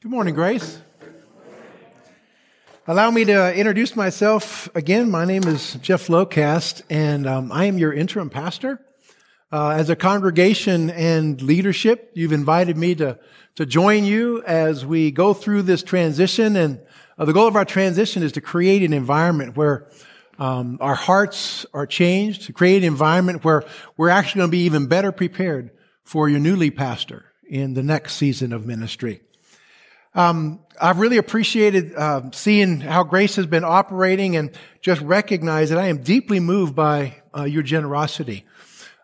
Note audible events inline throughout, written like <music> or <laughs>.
Good morning, Grace. Allow me to introduce myself again. My name is Jeff Locast, and um, I am your interim pastor. Uh, as a congregation and leadership, you've invited me to, to join you as we go through this transition. And uh, the goal of our transition is to create an environment where um, our hearts are changed, to create an environment where we're actually going to be even better prepared for your newly pastor in the next season of ministry. Um, I've really appreciated uh, seeing how Grace has been operating and just recognize that I am deeply moved by uh, your generosity.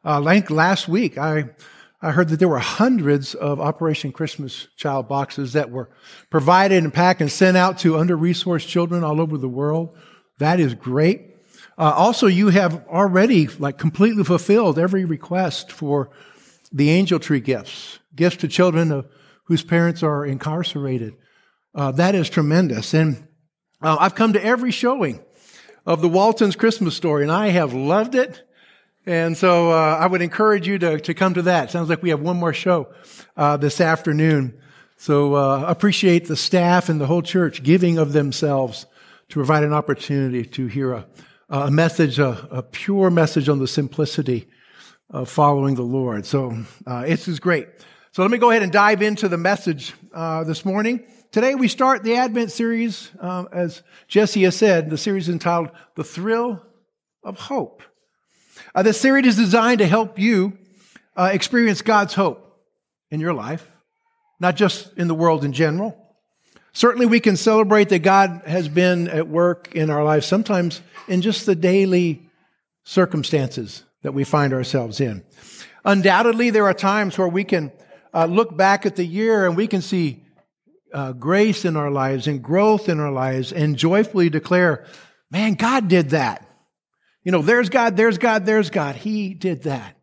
Uh, like last week, I, I heard that there were hundreds of Operation Christmas Child boxes that were provided and packed and sent out to under-resourced children all over the world. That is great. Uh, also, you have already like completely fulfilled every request for the angel tree gifts, gifts to children of whose parents are incarcerated. Uh, that is tremendous. And uh, I've come to every showing of the Walton's Christmas story, and I have loved it. And so uh, I would encourage you to, to come to that. Sounds like we have one more show uh, this afternoon. So uh, appreciate the staff and the whole church giving of themselves to provide an opportunity to hear a, a message, a, a pure message on the simplicity of following the Lord. So uh, it is great. So let me go ahead and dive into the message uh, this morning. Today we start the Advent series, uh, as Jesse has said, the series entitled The Thrill of Hope. Uh, this series is designed to help you uh, experience God's hope in your life, not just in the world in general. Certainly we can celebrate that God has been at work in our lives, sometimes in just the daily circumstances that we find ourselves in. Undoubtedly, there are times where we can uh, look back at the year and we can see uh, grace in our lives and growth in our lives and joyfully declare, man, God did that. You know, there's God, there's God, there's God. He did that.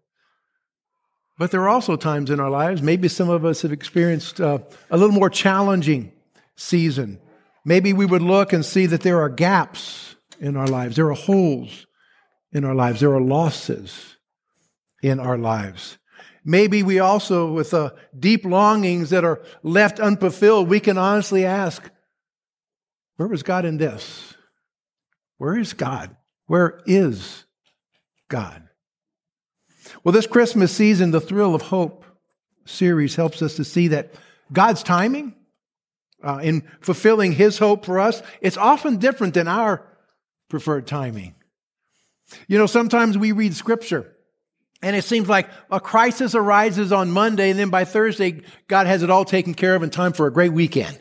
But there are also times in our lives, maybe some of us have experienced uh, a little more challenging season. Maybe we would look and see that there are gaps in our lives. There are holes in our lives. There are losses in our lives. Maybe we also, with uh, deep longings that are left unfulfilled, we can honestly ask, where was God in this? Where is God? Where is God? Well, this Christmas season, the Thrill of Hope series helps us to see that God's timing uh, in fulfilling His hope for us, it's often different than our preferred timing. You know, sometimes we read scripture and it seems like a crisis arises on Monday, and then by Thursday, God has it all taken care of in time for a great weekend.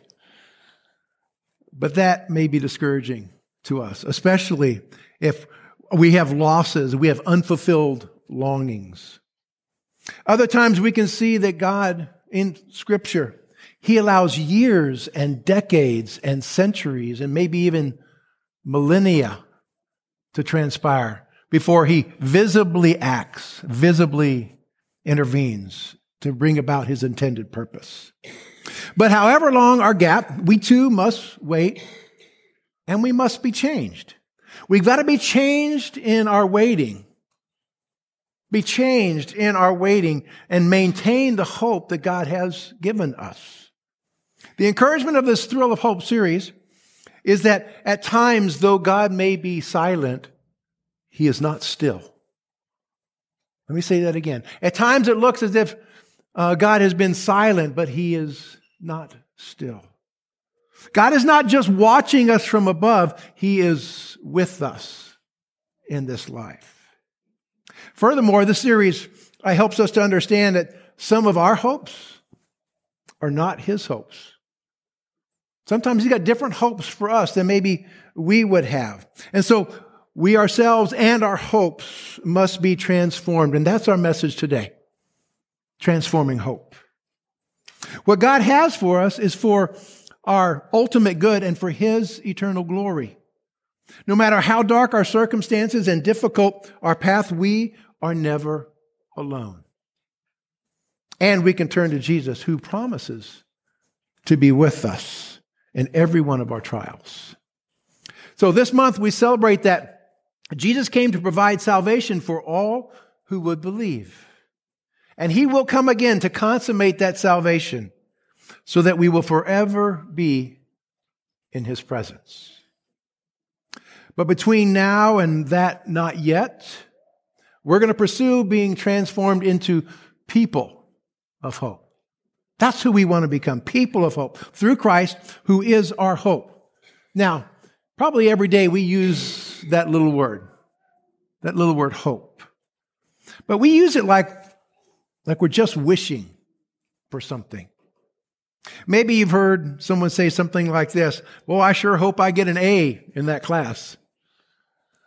But that may be discouraging to us, especially if we have losses, we have unfulfilled longings. Other times we can see that God in Scripture, He allows years and decades and centuries and maybe even millennia to transpire before he visibly acts, visibly intervenes to bring about his intended purpose. But however long our gap, we too must wait and we must be changed. We've got to be changed in our waiting. Be changed in our waiting and maintain the hope that God has given us. The encouragement of this Thrill of Hope series is that at times, though God may be silent, he is not still. Let me say that again. At times it looks as if uh, God has been silent, but He is not still. God is not just watching us from above, He is with us in this life. Furthermore, this series uh, helps us to understand that some of our hopes are not His hopes. Sometimes He's got different hopes for us than maybe we would have. And so we ourselves and our hopes must be transformed. And that's our message today. Transforming hope. What God has for us is for our ultimate good and for His eternal glory. No matter how dark our circumstances and difficult our path, we are never alone. And we can turn to Jesus who promises to be with us in every one of our trials. So this month we celebrate that Jesus came to provide salvation for all who would believe. And he will come again to consummate that salvation. so that we will forever be in his presence. But between now and that not yet, we're going to pursue being transformed into people of hope. That's who we want to become people of hope through Christ, who is our hope. Now, probably every day we use that little word, that little word hope. But we use it like, like we're just wishing for something. Maybe you've heard someone say something like this Well, I sure hope I get an A in that class.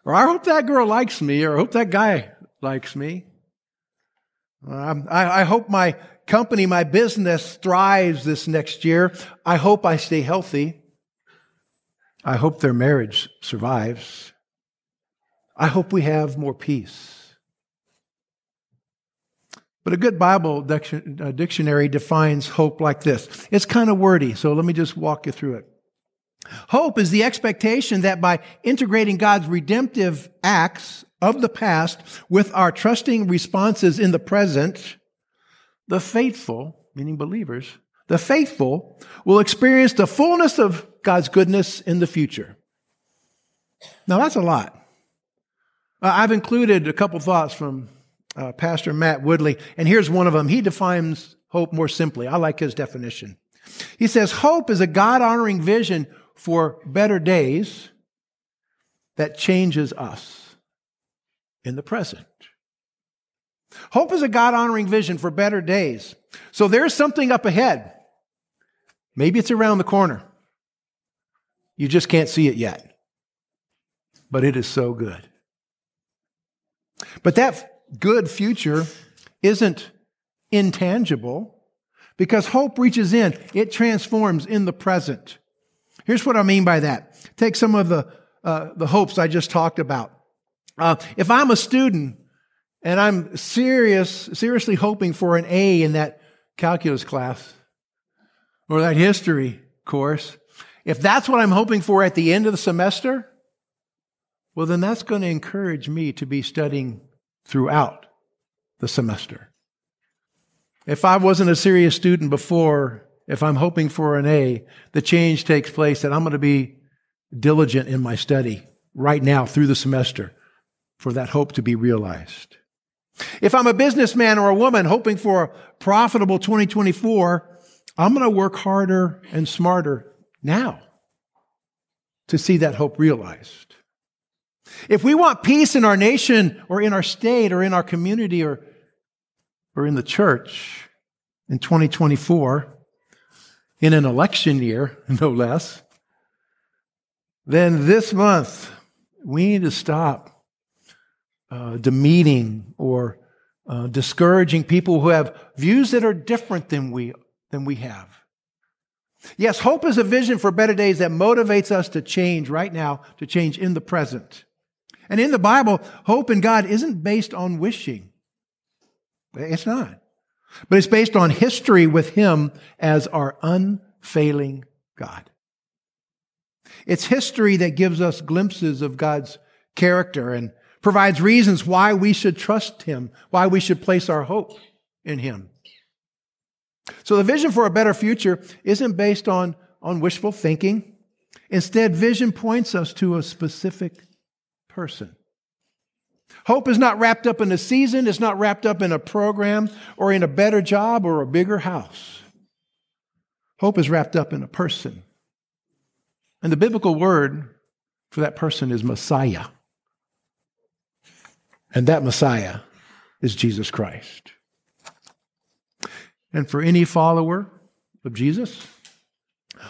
Or I hope that girl likes me, or I hope that guy likes me. Um, I, I hope my company, my business thrives this next year. I hope I stay healthy. I hope their marriage survives. I hope we have more peace. But a good Bible uh, dictionary defines hope like this. It's kind of wordy, so let me just walk you through it. Hope is the expectation that by integrating God's redemptive acts of the past with our trusting responses in the present, the faithful, meaning believers, the faithful will experience the fullness of God's goodness in the future. Now that's a lot. Uh, I've included a couple thoughts from uh, Pastor Matt Woodley, and here's one of them. He defines hope more simply. I like his definition. He says, hope is a God honoring vision for better days that changes us in the present. Hope is a God honoring vision for better days. So there's something up ahead. Maybe it's around the corner. You just can't see it yet. But it is so good. But that good future isn't intangible because hope reaches in, it transforms in the present. Here's what I mean by that. Take some of the, uh, the hopes I just talked about. Uh, if I'm a student and I'm serious, seriously hoping for an A in that calculus class or that history course, if that's what I'm hoping for at the end of the semester, well, then that's going to encourage me to be studying throughout the semester. If I wasn't a serious student before if I'm hoping for an A, the change takes place that I'm going to be diligent in my study right now through the semester for that hope to be realized. If I'm a businessman or a woman hoping for a profitable 2024, I'm going to work harder and smarter now to see that hope realized. If we want peace in our nation or in our state or in our community or, or in the church in 2024, in an election year, <laughs> no less, then this month we need to stop uh, demeaning or uh, discouraging people who have views that are different than we, than we have. Yes, hope is a vision for better days that motivates us to change right now, to change in the present. And in the Bible, hope in God isn't based on wishing. It's not. But it's based on history with Him as our unfailing God. It's history that gives us glimpses of God's character and provides reasons why we should trust Him, why we should place our hope in Him. So the vision for a better future isn't based on, on wishful thinking. Instead, vision points us to a specific person. Hope is not wrapped up in a season, it's not wrapped up in a program or in a better job or a bigger house. Hope is wrapped up in a person. And the biblical word for that person is Messiah. And that Messiah is Jesus Christ. And for any follower of Jesus,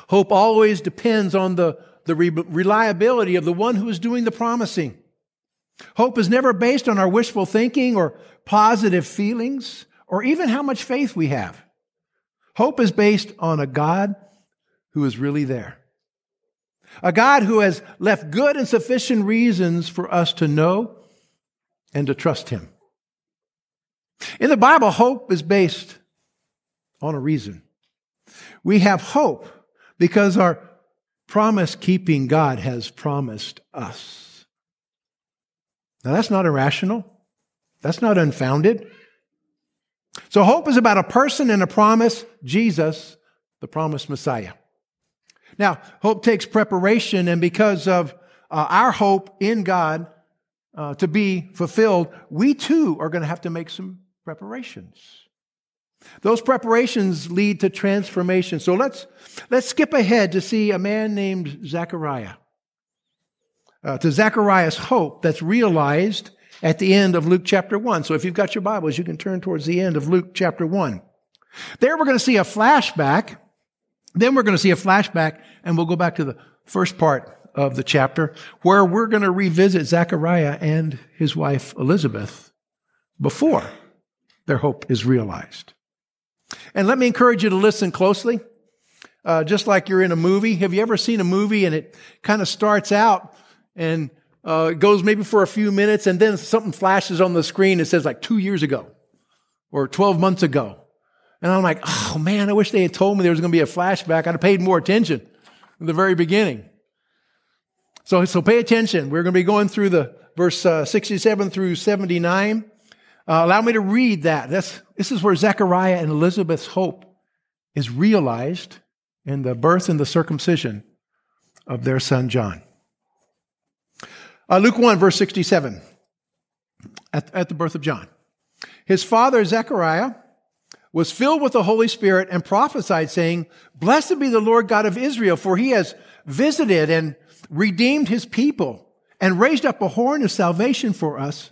hope always depends on the, the reliability of the one who is doing the promising. Hope is never based on our wishful thinking or positive feelings or even how much faith we have. Hope is based on a God who is really there. A God who has left good and sufficient reasons for us to know and to trust Him. In the Bible, hope is based on a reason. We have hope because our promise keeping God has promised us. Now, that's not irrational. That's not unfounded. So, hope is about a person and a promise, Jesus, the promised Messiah. Now, hope takes preparation, and because of uh, our hope in God uh, to be fulfilled, we too are going to have to make some preparations. Those preparations lead to transformation. So let's, let's skip ahead to see a man named Zechariah. Uh, to Zechariah's hope that's realized at the end of Luke chapter 1. So if you've got your Bibles, you can turn towards the end of Luke chapter 1. There we're going to see a flashback. Then we're going to see a flashback, and we'll go back to the first part of the chapter where we're going to revisit Zechariah and his wife Elizabeth before their hope is realized. And let me encourage you to listen closely. Uh, just like you're in a movie. Have you ever seen a movie and it kind of starts out and uh, it goes maybe for a few minutes and then something flashes on the screen and says like two years ago or 12 months ago. And I'm like, oh man, I wish they had told me there was going to be a flashback. I'd have paid more attention in the very beginning. So, so pay attention. We're going to be going through the verse uh, 67 through 79. Uh, allow me to read that. That's, this is where Zechariah and Elizabeth's hope is realized in the birth and the circumcision of their son John. Uh, Luke 1, verse 67, at, at the birth of John. His father, Zechariah, was filled with the Holy Spirit and prophesied, saying, Blessed be the Lord God of Israel, for he has visited and redeemed his people and raised up a horn of salvation for us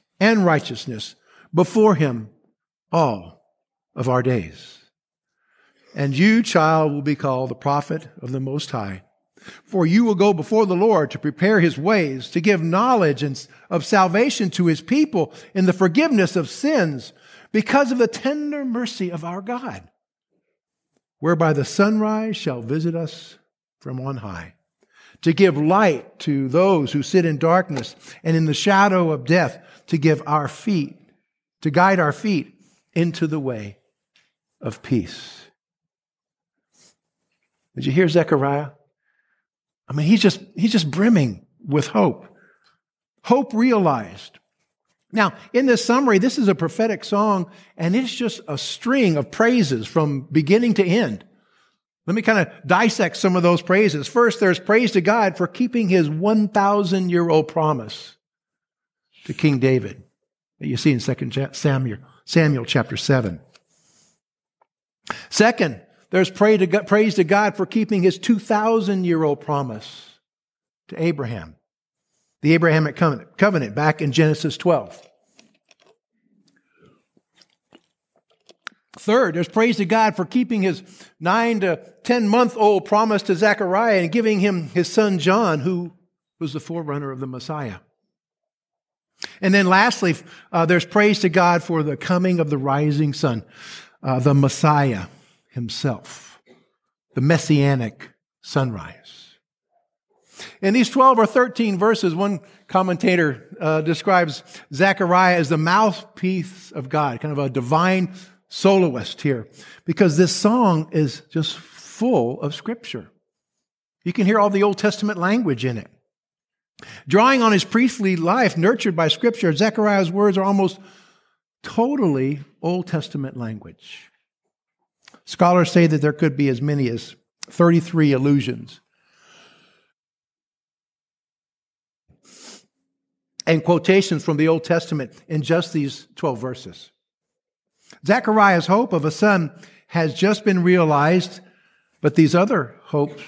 and righteousness before him all of our days. And you, child, will be called the prophet of the Most High. For you will go before the Lord to prepare his ways, to give knowledge of salvation to his people in the forgiveness of sins, because of the tender mercy of our God, whereby the sunrise shall visit us from on high to give light to those who sit in darkness and in the shadow of death, to give our feet, to guide our feet into the way of peace. Did you hear Zechariah? I mean, he's just, he's just brimming with hope. Hope realized. Now, in this summary, this is a prophetic song, and it's just a string of praises from beginning to end. Let me kind of dissect some of those praises. First, there's praise to God for keeping his 1,000 year old promise to King David that you see in 2 Samuel, Samuel chapter 7. Second, there's praise to God for keeping his 2,000 year old promise to Abraham, the Abrahamic covenant back in Genesis 12. Third, there's praise to God for keeping his nine to 10 month old promise to Zechariah and giving him his son John, who was the forerunner of the Messiah. And then lastly, uh, there's praise to God for the coming of the rising sun, uh, the Messiah himself, the messianic sunrise. In these 12 or 13 verses, one commentator uh, describes Zechariah as the mouthpiece of God, kind of a divine soloist here because this song is just full of scripture. You can hear all the Old Testament language in it. Drawing on his priestly life, nurtured by scripture, Zechariah's words are almost totally Old Testament language. Scholars say that there could be as many as 33 allusions and quotations from the Old Testament in just these 12 verses. Zechariah's hope of a son has just been realized, but these other hopes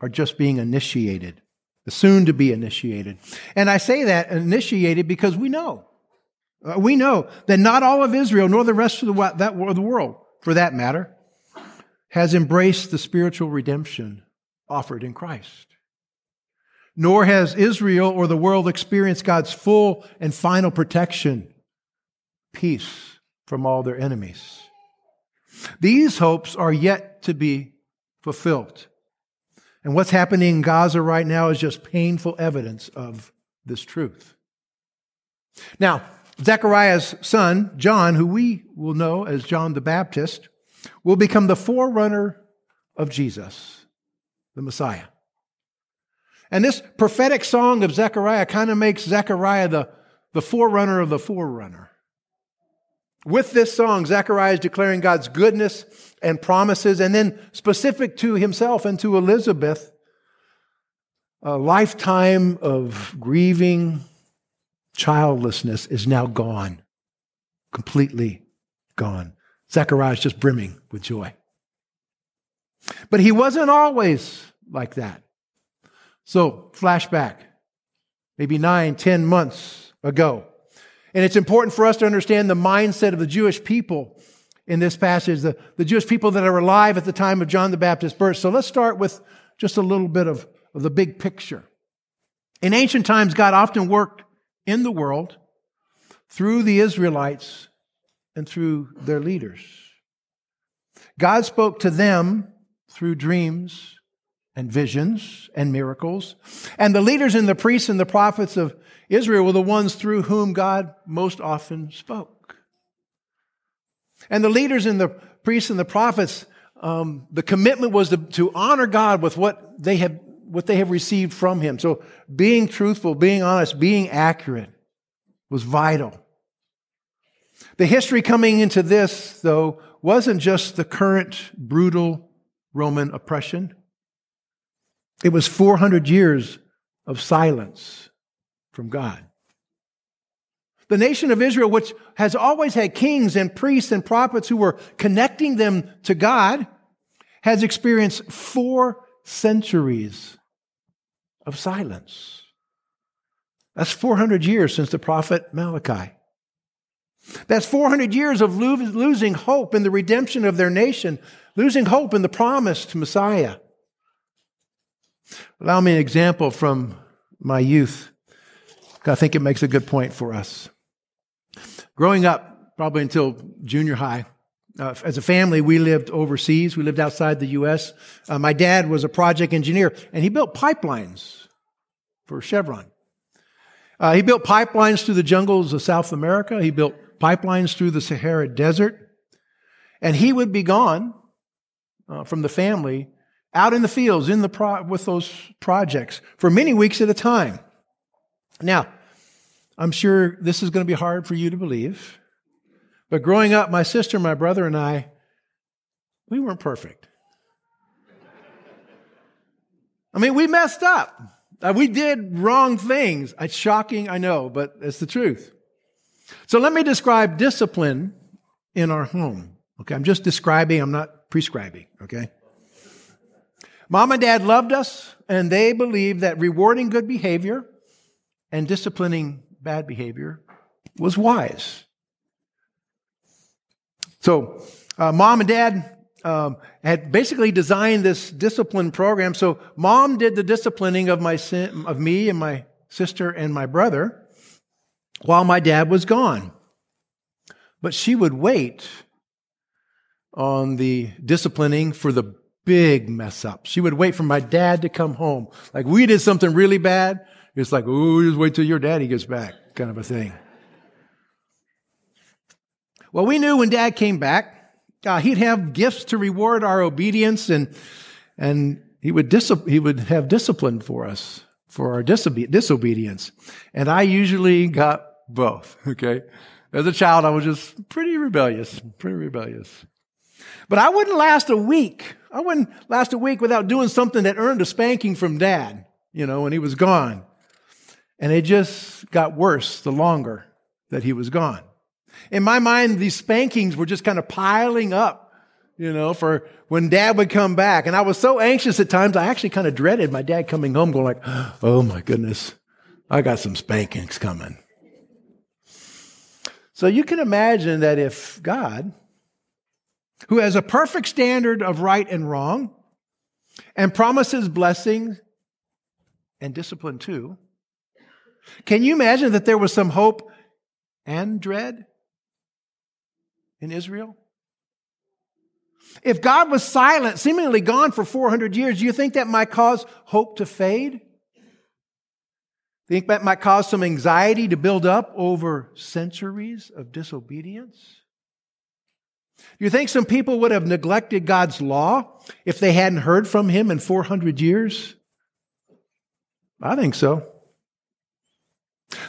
are just being initiated, soon to be initiated. And I say that initiated because we know. Uh, we know that not all of Israel, nor the rest of the, that, the world, for that matter, has embraced the spiritual redemption offered in Christ. Nor has Israel or the world experienced God's full and final protection, peace, from all their enemies. These hopes are yet to be fulfilled. And what's happening in Gaza right now is just painful evidence of this truth. Now, Zechariah's son, John, who we will know as John the Baptist, will become the forerunner of Jesus, the Messiah. And this prophetic song of Zechariah kind of makes Zechariah the, the forerunner of the forerunner. With this song, Zechariah is declaring God's goodness and promises, and then specific to himself and to Elizabeth, a lifetime of grieving childlessness is now gone, completely gone. Zechariah is just brimming with joy. But he wasn't always like that. So, flashback, maybe nine, ten months ago. And it's important for us to understand the mindset of the Jewish people in this passage, the, the Jewish people that are alive at the time of John the Baptist's birth. So let's start with just a little bit of, of the big picture. In ancient times, God often worked in the world through the Israelites and through their leaders. God spoke to them through dreams and visions and miracles. And the leaders and the priests and the prophets of Israel were the ones through whom God most often spoke. And the leaders and the priests and the prophets, um, the commitment was to, to honor God with what they have what they have received from Him. So being truthful, being honest, being accurate was vital. The history coming into this, though, wasn't just the current brutal Roman oppression. It was 400 years of silence from God. The nation of Israel, which has always had kings and priests and prophets who were connecting them to God, has experienced four centuries of silence. That's 400 years since the prophet Malachi. That's 400 years of lo- losing hope in the redemption of their nation, losing hope in the promised Messiah. Allow me an example from my youth. I think it makes a good point for us. Growing up, probably until junior high, uh, as a family, we lived overseas. We lived outside the U.S. Uh, my dad was a project engineer, and he built pipelines for Chevron. Uh, he built pipelines through the jungles of South America. He built pipelines through the Sahara Desert. And he would be gone uh, from the family out in the fields in the pro- with those projects for many weeks at a time. Now, I'm sure this is going to be hard for you to believe. But growing up, my sister, my brother, and I, we weren't perfect. I mean, we messed up. Uh, we did wrong things. It's shocking, I know, but it's the truth. So let me describe discipline in our home. Okay, I'm just describing, I'm not prescribing, okay? Mom and dad loved us, and they believed that rewarding good behavior and disciplining bad behavior was wise. So, uh, mom and dad um, had basically designed this discipline program. So, mom did the disciplining of my of me and my sister and my brother, while my dad was gone. But she would wait on the disciplining for the big mess up. She would wait for my dad to come home. Like we did something really bad. It's like, oh, just wait till your daddy gets back, kind of a thing. Well, we knew when dad came back, uh, he'd have gifts to reward our obedience and, and he would, dis- he would have discipline for us for our disobe- disobedience. And I usually got both, <laughs> okay? As a child, I was just pretty rebellious, pretty rebellious. But I wouldn't last a week. I wouldn't last a week without doing something that earned a spanking from dad, you know, when he was gone. And it just got worse the longer that he was gone. In my mind, these spankings were just kind of piling up, you know, for when dad would come back. And I was so anxious at times, I actually kind of dreaded my dad coming home going like, <gasps> oh my goodness, I got some spankings coming. So you can imagine that if God, who has a perfect standard of right and wrong and promises blessing and discipline too, can you imagine that there was some hope and dread in Israel? If God was silent, seemingly gone for 400 years, do you think that might cause hope to fade? Think that might cause some anxiety to build up over centuries of disobedience? Do you think some people would have neglected God's law if they hadn't heard from Him in 400 years? I think so.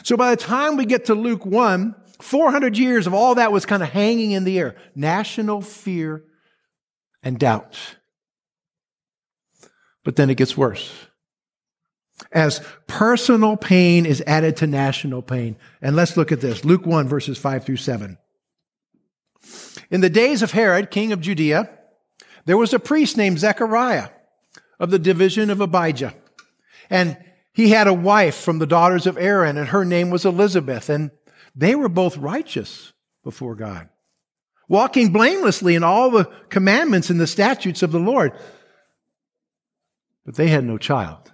So by the time we get to Luke 1, 400 years of all that was kind of hanging in the air national fear and doubt. But then it gets worse as personal pain is added to national pain. And let's look at this Luke 1, verses 5 through 7. In the days of Herod, king of Judea, there was a priest named Zechariah of the division of Abijah. And he had a wife from the daughters of Aaron, and her name was Elizabeth. And they were both righteous before God, walking blamelessly in all the commandments and the statutes of the Lord. But they had no child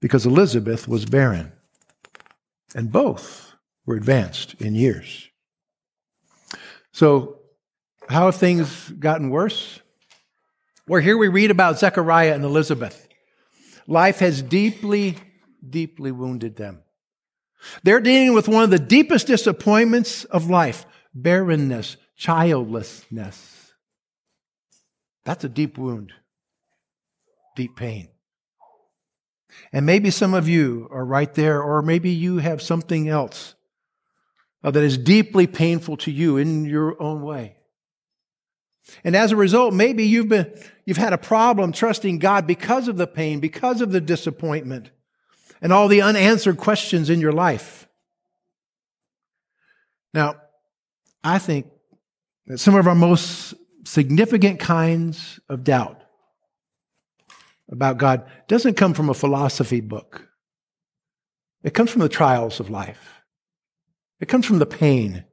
because Elizabeth was barren, and both were advanced in years. So, how have things gotten worse? Well, here we read about Zechariah and Elizabeth. Life has deeply, deeply wounded them. They're dealing with one of the deepest disappointments of life barrenness, childlessness. That's a deep wound, deep pain. And maybe some of you are right there, or maybe you have something else that is deeply painful to you in your own way. And as a result, maybe you've been, you've had a problem trusting God because of the pain, because of the disappointment, and all the unanswered questions in your life. Now, I think that some of our most significant kinds of doubt about God doesn't come from a philosophy book. It comes from the trials of life. It comes from the pain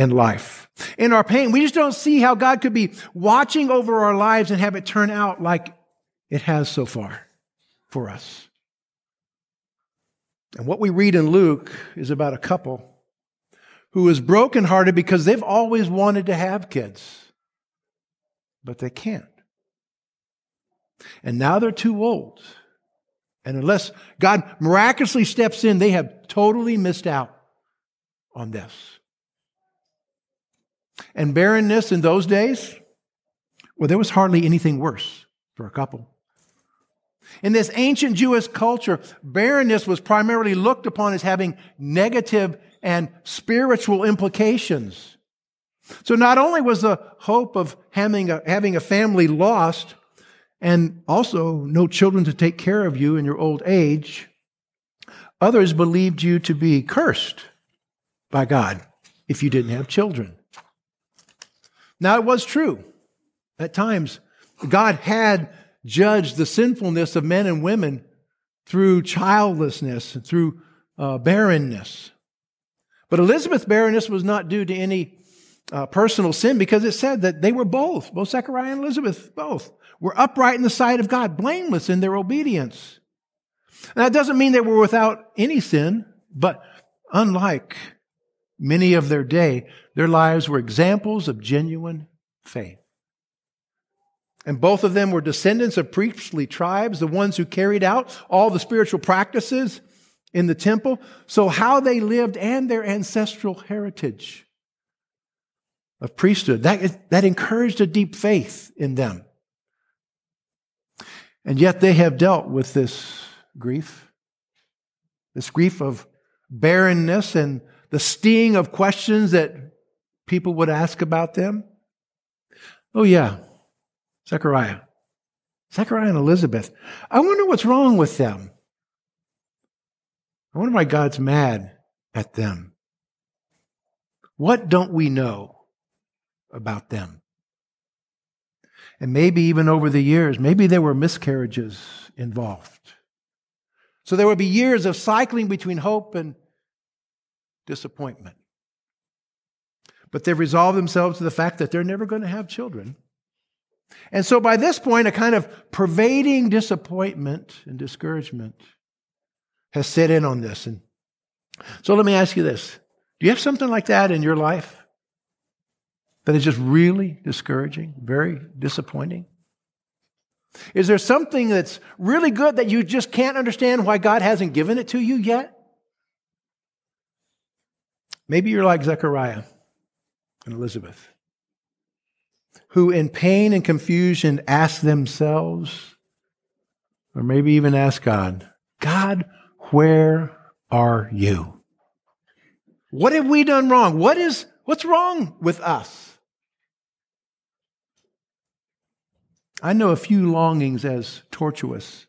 in life. In our pain, we just don't see how God could be watching over our lives and have it turn out like it has so far for us. And what we read in Luke is about a couple who is brokenhearted because they've always wanted to have kids, but they can't. And now they're too old. And unless God miraculously steps in, they have totally missed out on this. And barrenness in those days, well, there was hardly anything worse for a couple. In this ancient Jewish culture, barrenness was primarily looked upon as having negative and spiritual implications. So not only was the hope of having a, having a family lost, and also no children to take care of you in your old age, others believed you to be cursed by God if you didn't have children. Now, it was true. At times, God had judged the sinfulness of men and women through childlessness, through uh, barrenness. But Elizabeth's barrenness was not due to any uh, personal sin because it said that they were both, both Zechariah and Elizabeth, both, were upright in the sight of God, blameless in their obedience. And that doesn't mean they were without any sin, but unlike many of their day, their lives were examples of genuine faith. And both of them were descendants of priestly tribes, the ones who carried out all the spiritual practices in the temple. So how they lived and their ancestral heritage of priesthood. That, that encouraged a deep faith in them. And yet they have dealt with this grief, this grief of barrenness and the sting of questions that people would ask about them. Oh, yeah, Zechariah. Zechariah and Elizabeth. I wonder what's wrong with them. I wonder why God's mad at them. What don't we know? about them. And maybe even over the years, maybe there were miscarriages involved. So there would be years of cycling between hope and disappointment. But they've resolved themselves to the fact that they're never going to have children. And so by this point, a kind of pervading disappointment and discouragement has set in on this. And so let me ask you this. Do you have something like that in your life? that is just really discouraging, very disappointing? Is there something that's really good that you just can't understand why God hasn't given it to you yet? Maybe you're like Zechariah and Elizabeth, who in pain and confusion ask themselves, or maybe even ask God, God, where are you? What have we done wrong? What is, what's wrong with us? I know a few longings as tortuous,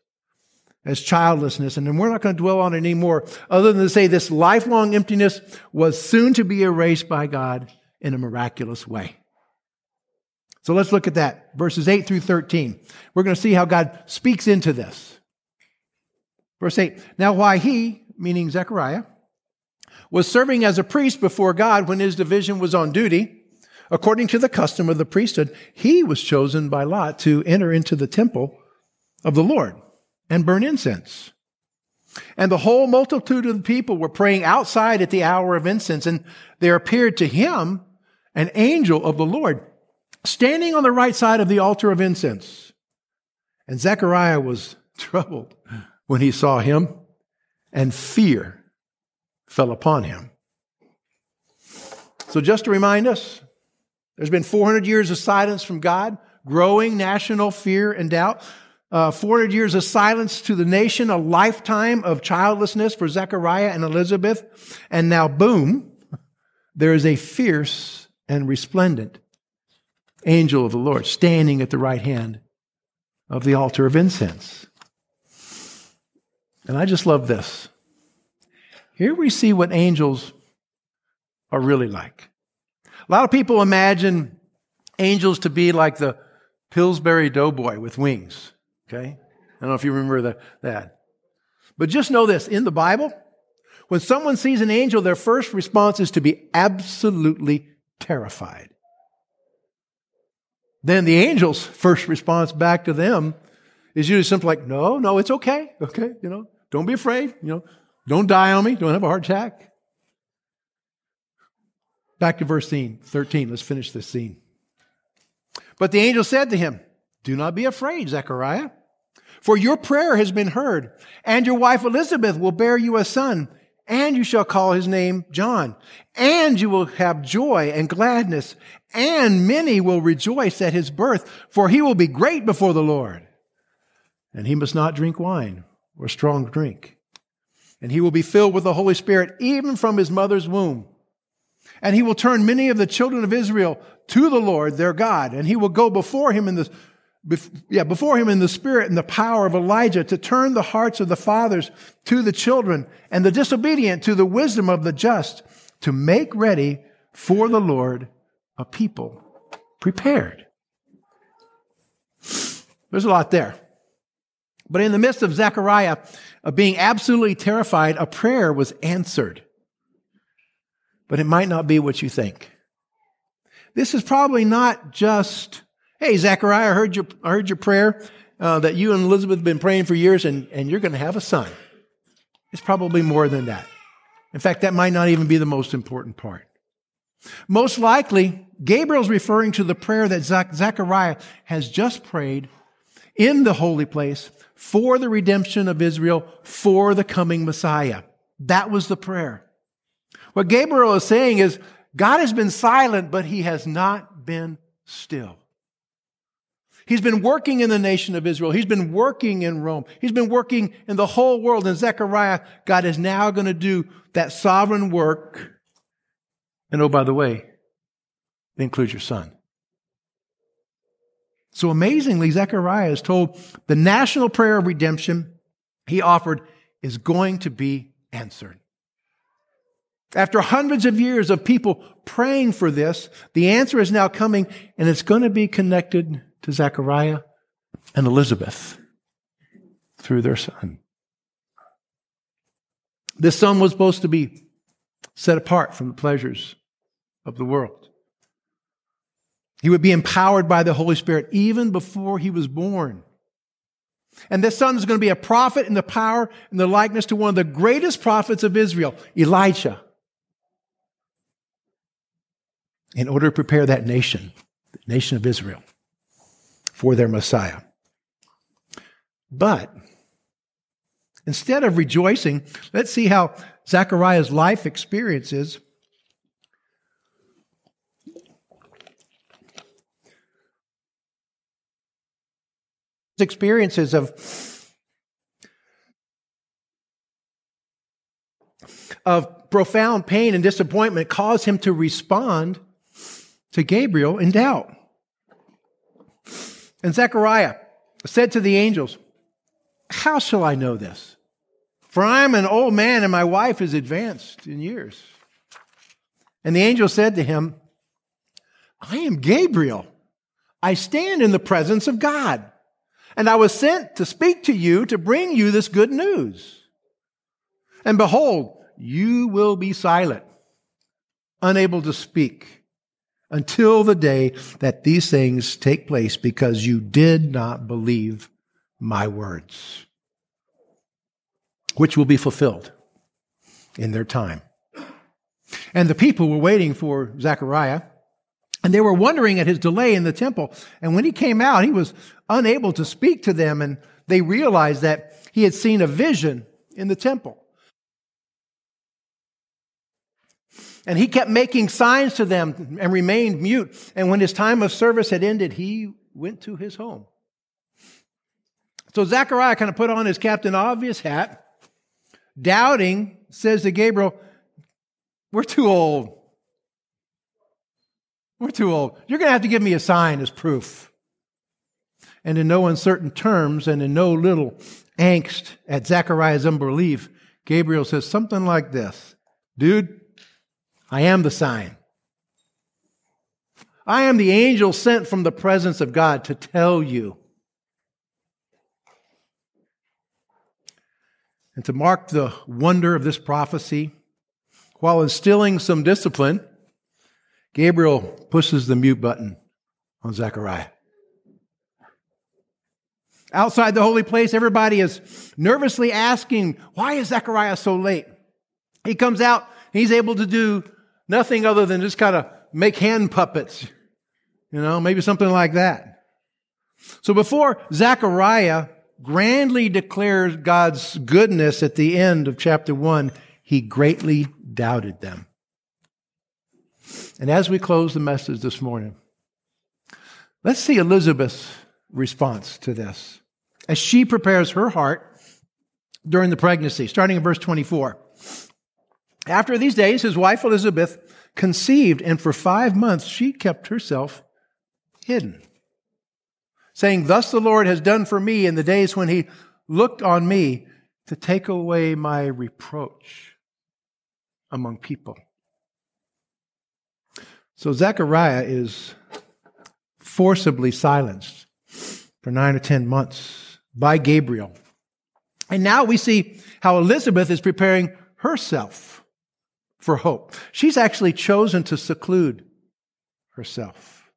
as childlessness, and then we're not going to dwell on it anymore, other than to say this lifelong emptiness was soon to be erased by God in a miraculous way. So let's look at that, verses 8 through 13. We're going to see how God speaks into this. Verse 8 Now, why he, meaning Zechariah, was serving as a priest before God when his division was on duty, According to the custom of the priesthood, he was chosen by Lot to enter into the temple of the Lord and burn incense. And the whole multitude of the people were praying outside at the hour of incense, and there appeared to him an angel of the Lord standing on the right side of the altar of incense. And Zechariah was <laughs> troubled when he saw him, and fear fell upon him. So, just to remind us, there's been 400 years of silence from God, growing national fear and doubt. Uh, 400 years of silence to the nation, a lifetime of childlessness for Zechariah and Elizabeth. And now, boom, there is a fierce and resplendent angel of the Lord standing at the right hand of the altar of incense. And I just love this. Here we see what angels are really like. A lot of people imagine angels to be like the Pillsbury Doughboy with wings. Okay? I don't know if you remember the, that. But just know this in the Bible, when someone sees an angel, their first response is to be absolutely terrified. Then the angel's first response back to them is usually something like, no, no, it's okay. Okay. You know, don't be afraid. You know, don't die on me. Don't have a heart attack. Back to verse 13. Let's finish this scene. But the angel said to him, Do not be afraid, Zechariah, for your prayer has been heard, and your wife Elizabeth will bear you a son, and you shall call his name John. And you will have joy and gladness, and many will rejoice at his birth, for he will be great before the Lord. And he must not drink wine or strong drink. And he will be filled with the Holy Spirit even from his mother's womb. And he will turn many of the children of Israel to the Lord their God. And he will go before him in the, yeah, before him in the spirit and the power of Elijah to turn the hearts of the fathers to the children and the disobedient to the wisdom of the just to make ready for the Lord a people prepared. There's a lot there. But in the midst of Zechariah of being absolutely terrified, a prayer was answered but it might not be what you think. This is probably not just, hey, Zechariah, I heard your, I heard your prayer uh, that you and Elizabeth have been praying for years, and, and you're going to have a son. It's probably more than that. In fact, that might not even be the most important part. Most likely, Gabriel's referring to the prayer that Zechariah has just prayed in the holy place for the redemption of Israel, for the coming Messiah. That was the prayer. What Gabriel is saying is God has been silent, but he has not been still. He's been working in the nation of Israel. He's been working in Rome. He's been working in the whole world. And Zechariah, God is now going to do that sovereign work. And oh, by the way, it includes your son. So amazingly, Zechariah is told the national prayer of redemption he offered is going to be answered. After hundreds of years of people praying for this, the answer is now coming, and it's going to be connected to Zechariah and Elizabeth through their son. This son was supposed to be set apart from the pleasures of the world. He would be empowered by the Holy Spirit even before he was born. And this son is going to be a prophet in the power and the likeness to one of the greatest prophets of Israel, Elijah. in order to prepare that nation, the nation of Israel, for their Messiah. But instead of rejoicing, let's see how Zechariah's life experience is. Experiences of of profound pain and disappointment caused him to respond to Gabriel in doubt. And Zechariah said to the angels, How shall I know this? For I am an old man and my wife is advanced in years. And the angel said to him, I am Gabriel. I stand in the presence of God. And I was sent to speak to you to bring you this good news. And behold, you will be silent, unable to speak until the day that these things take place because you did not believe my words, which will be fulfilled in their time. And the people were waiting for Zechariah, and they were wondering at his delay in the temple. And when he came out, he was unable to speak to them, and they realized that he had seen a vision in the temple. And he kept making signs to them and remained mute. And when his time of service had ended, he went to his home. So Zechariah kind of put on his Captain Obvious hat, doubting, says to Gabriel, We're too old. We're too old. You're going to have to give me a sign as proof. And in no uncertain terms and in no little angst at Zechariah's unbelief, Gabriel says something like this Dude, I am the sign. I am the angel sent from the presence of God to tell you. And to mark the wonder of this prophecy, while instilling some discipline, Gabriel pushes the mute button on Zechariah. Outside the holy place, everybody is nervously asking, why is Zechariah so late? He comes out, he's able to do Nothing other than just kind of make hand puppets, you know, maybe something like that. So before Zechariah grandly declares God's goodness at the end of chapter one, he greatly doubted them. And as we close the message this morning, let's see Elizabeth's response to this as she prepares her heart during the pregnancy, starting in verse 24. After these days, his wife Elizabeth conceived, and for five months she kept herself hidden, saying, Thus the Lord has done for me in the days when he looked on me to take away my reproach among people. So Zechariah is forcibly silenced for nine or ten months by Gabriel. And now we see how Elizabeth is preparing herself for hope. She's actually chosen to seclude herself.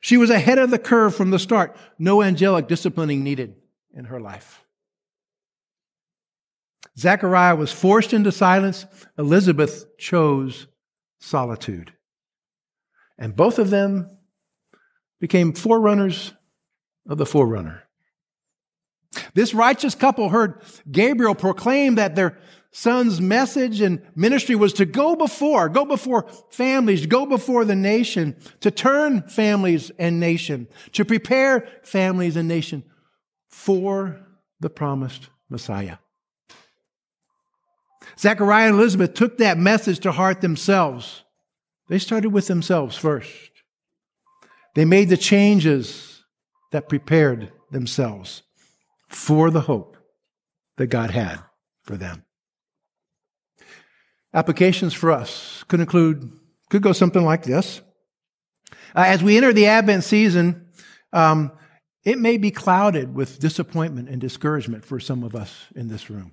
She was ahead of the curve from the start. No angelic disciplining needed in her life. Zechariah was forced into silence. Elizabeth chose solitude. And both of them became forerunners of the forerunner. This righteous couple heard Gabriel proclaim that their son's message and ministry was to go before, go before families, go before the nation, to turn families and nation, to prepare families and nation for the promised Messiah. Zechariah and Elizabeth took that message to heart themselves. They started with themselves first. They made the changes that prepared themselves for the hope that God had for them. Applications for us could include, could go something like this. Uh, as we enter the Advent season, um, it may be clouded with disappointment and discouragement for some of us in this room.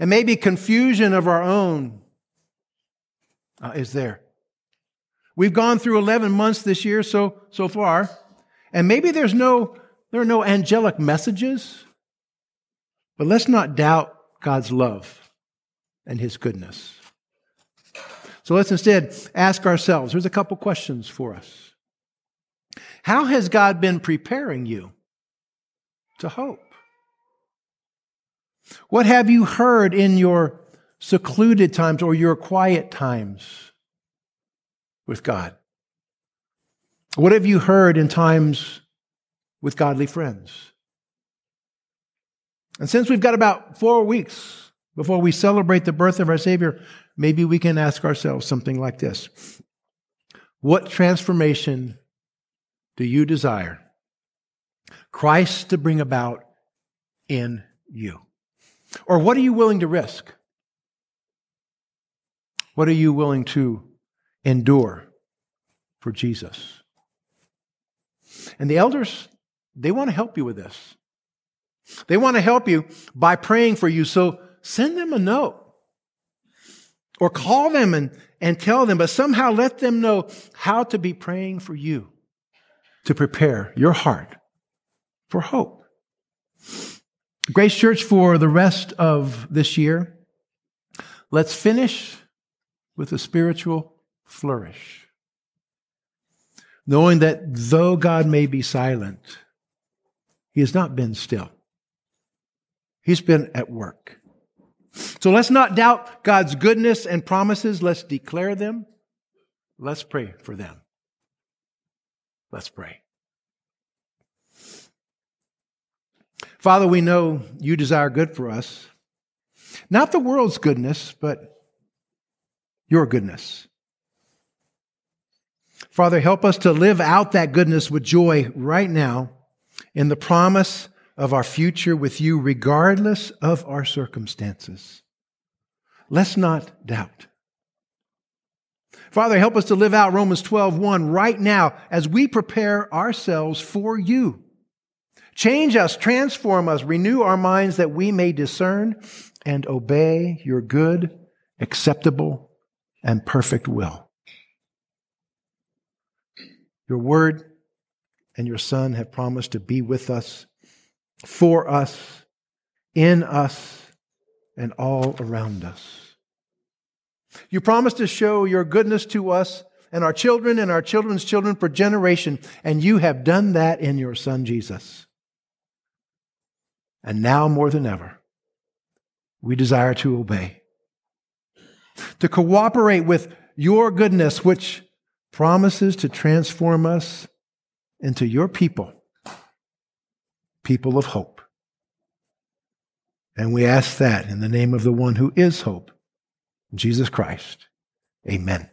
And maybe confusion of our own uh, is there. We've gone through 11 months this year so, so far, and maybe there's no, there are no angelic messages, but let's not doubt God's love and his goodness. So let's instead ask ourselves here's a couple questions for us. How has God been preparing you to hope? What have you heard in your secluded times or your quiet times with God? What have you heard in times with godly friends? And since we've got about four weeks before we celebrate the birth of our Savior, maybe we can ask ourselves something like this What transformation do you desire Christ to bring about in you? Or what are you willing to risk? What are you willing to endure for Jesus? And the elders, they want to help you with this. They want to help you by praying for you. So send them a note or call them and, and tell them, but somehow let them know how to be praying for you to prepare your heart for hope. Grace Church, for the rest of this year, let's finish with a spiritual flourish. Knowing that though God may be silent, He has not been still. He's been at work. So let's not doubt God's goodness and promises. Let's declare them. Let's pray for them. Let's pray. Father, we know you desire good for us. Not the world's goodness, but your goodness. Father, help us to live out that goodness with joy right now in the promise of our future with you, regardless of our circumstances. Let's not doubt. Father, help us to live out Romans 12, 1 right now as we prepare ourselves for you. Change us, transform us, renew our minds that we may discern and obey your good, acceptable, and perfect will. Your word and your son have promised to be with us, for us, in us, and all around us. You promised to show your goodness to us and our children and our children's children for generation, and you have done that in your son Jesus. And now more than ever, we desire to obey, to cooperate with your goodness, which promises to transform us into your people, people of hope. And we ask that in the name of the one who is hope, Jesus Christ. Amen.